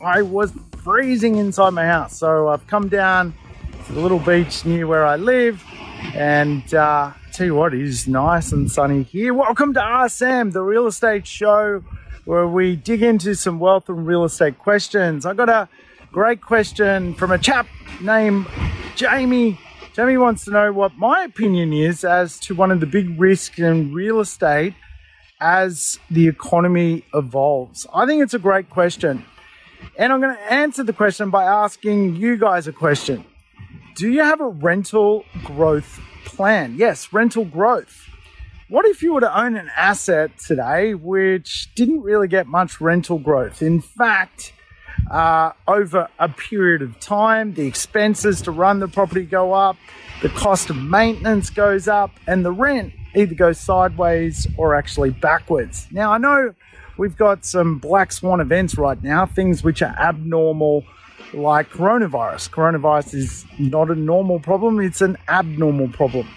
I was freezing inside my house. So I've come down to the little beach near where I live. And uh, tell you what, it is nice and sunny here. Welcome to RSM, the real estate show where we dig into some wealth and real estate questions. I got a great question from a chap named Jamie. Jamie wants to know what my opinion is as to one of the big risks in real estate as the economy evolves. I think it's a great question. And I'm going to answer the question by asking you guys a question. Do you have a rental growth plan? Yes, rental growth. What if you were to own an asset today which didn't really get much rental growth? In fact, uh, over a period of time, the expenses to run the property go up, the cost of maintenance goes up, and the rent either goes sideways or actually backwards. Now, I know we've got some black swan events right now, things which are abnormal, like coronavirus. Coronavirus is not a normal problem, it's an abnormal problem.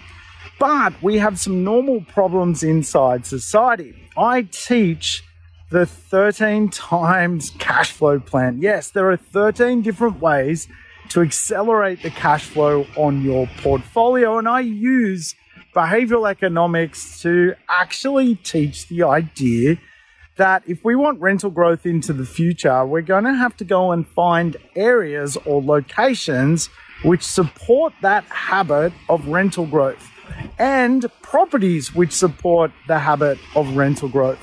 But we have some normal problems inside society. I teach the 13 times cash flow plan. Yes, there are 13 different ways to accelerate the cash flow on your portfolio, and I use behavioral economics to actually teach the idea that if we want rental growth into the future, we're going to have to go and find areas or locations which support that habit of rental growth and properties which support the habit of rental growth.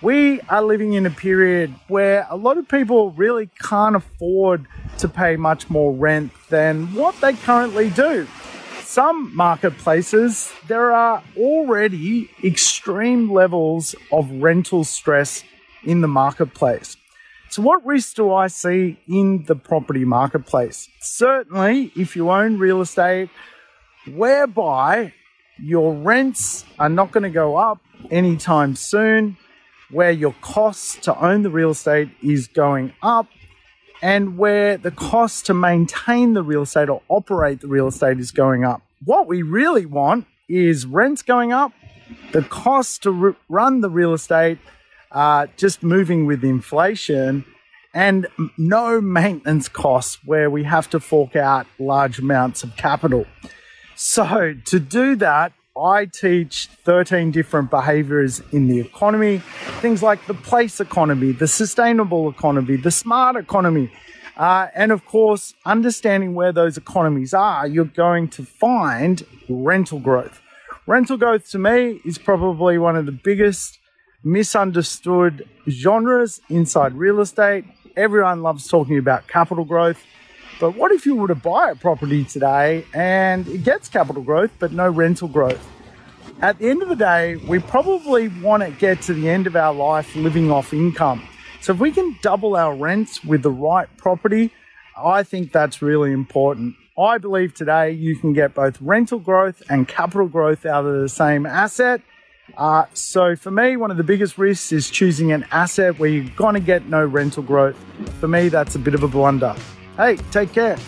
We are living in a period where a lot of people really can't afford to pay much more rent than what they currently do some marketplaces, there are already extreme levels of rental stress in the marketplace. So, what risks do I see in the property marketplace? Certainly, if you own real estate whereby your rents are not going to go up anytime soon, where your costs to own the real estate is going up, and where the cost to maintain the real estate or operate the real estate is going up. What we really want is rents going up, the cost to run the real estate uh, just moving with inflation, and no maintenance costs where we have to fork out large amounts of capital. So, to do that, I teach 13 different behaviors in the economy, things like the place economy, the sustainable economy, the smart economy. Uh, and of course, understanding where those economies are, you're going to find rental growth. Rental growth to me is probably one of the biggest misunderstood genres inside real estate. Everyone loves talking about capital growth. But what if you were to buy a property today and it gets capital growth but no rental growth? At the end of the day, we probably want to get to the end of our life living off income. So if we can double our rents with the right property, I think that's really important. I believe today you can get both rental growth and capital growth out of the same asset. Uh, so for me, one of the biggest risks is choosing an asset where you're going to get no rental growth. For me, that's a bit of a blunder. Hey, take care.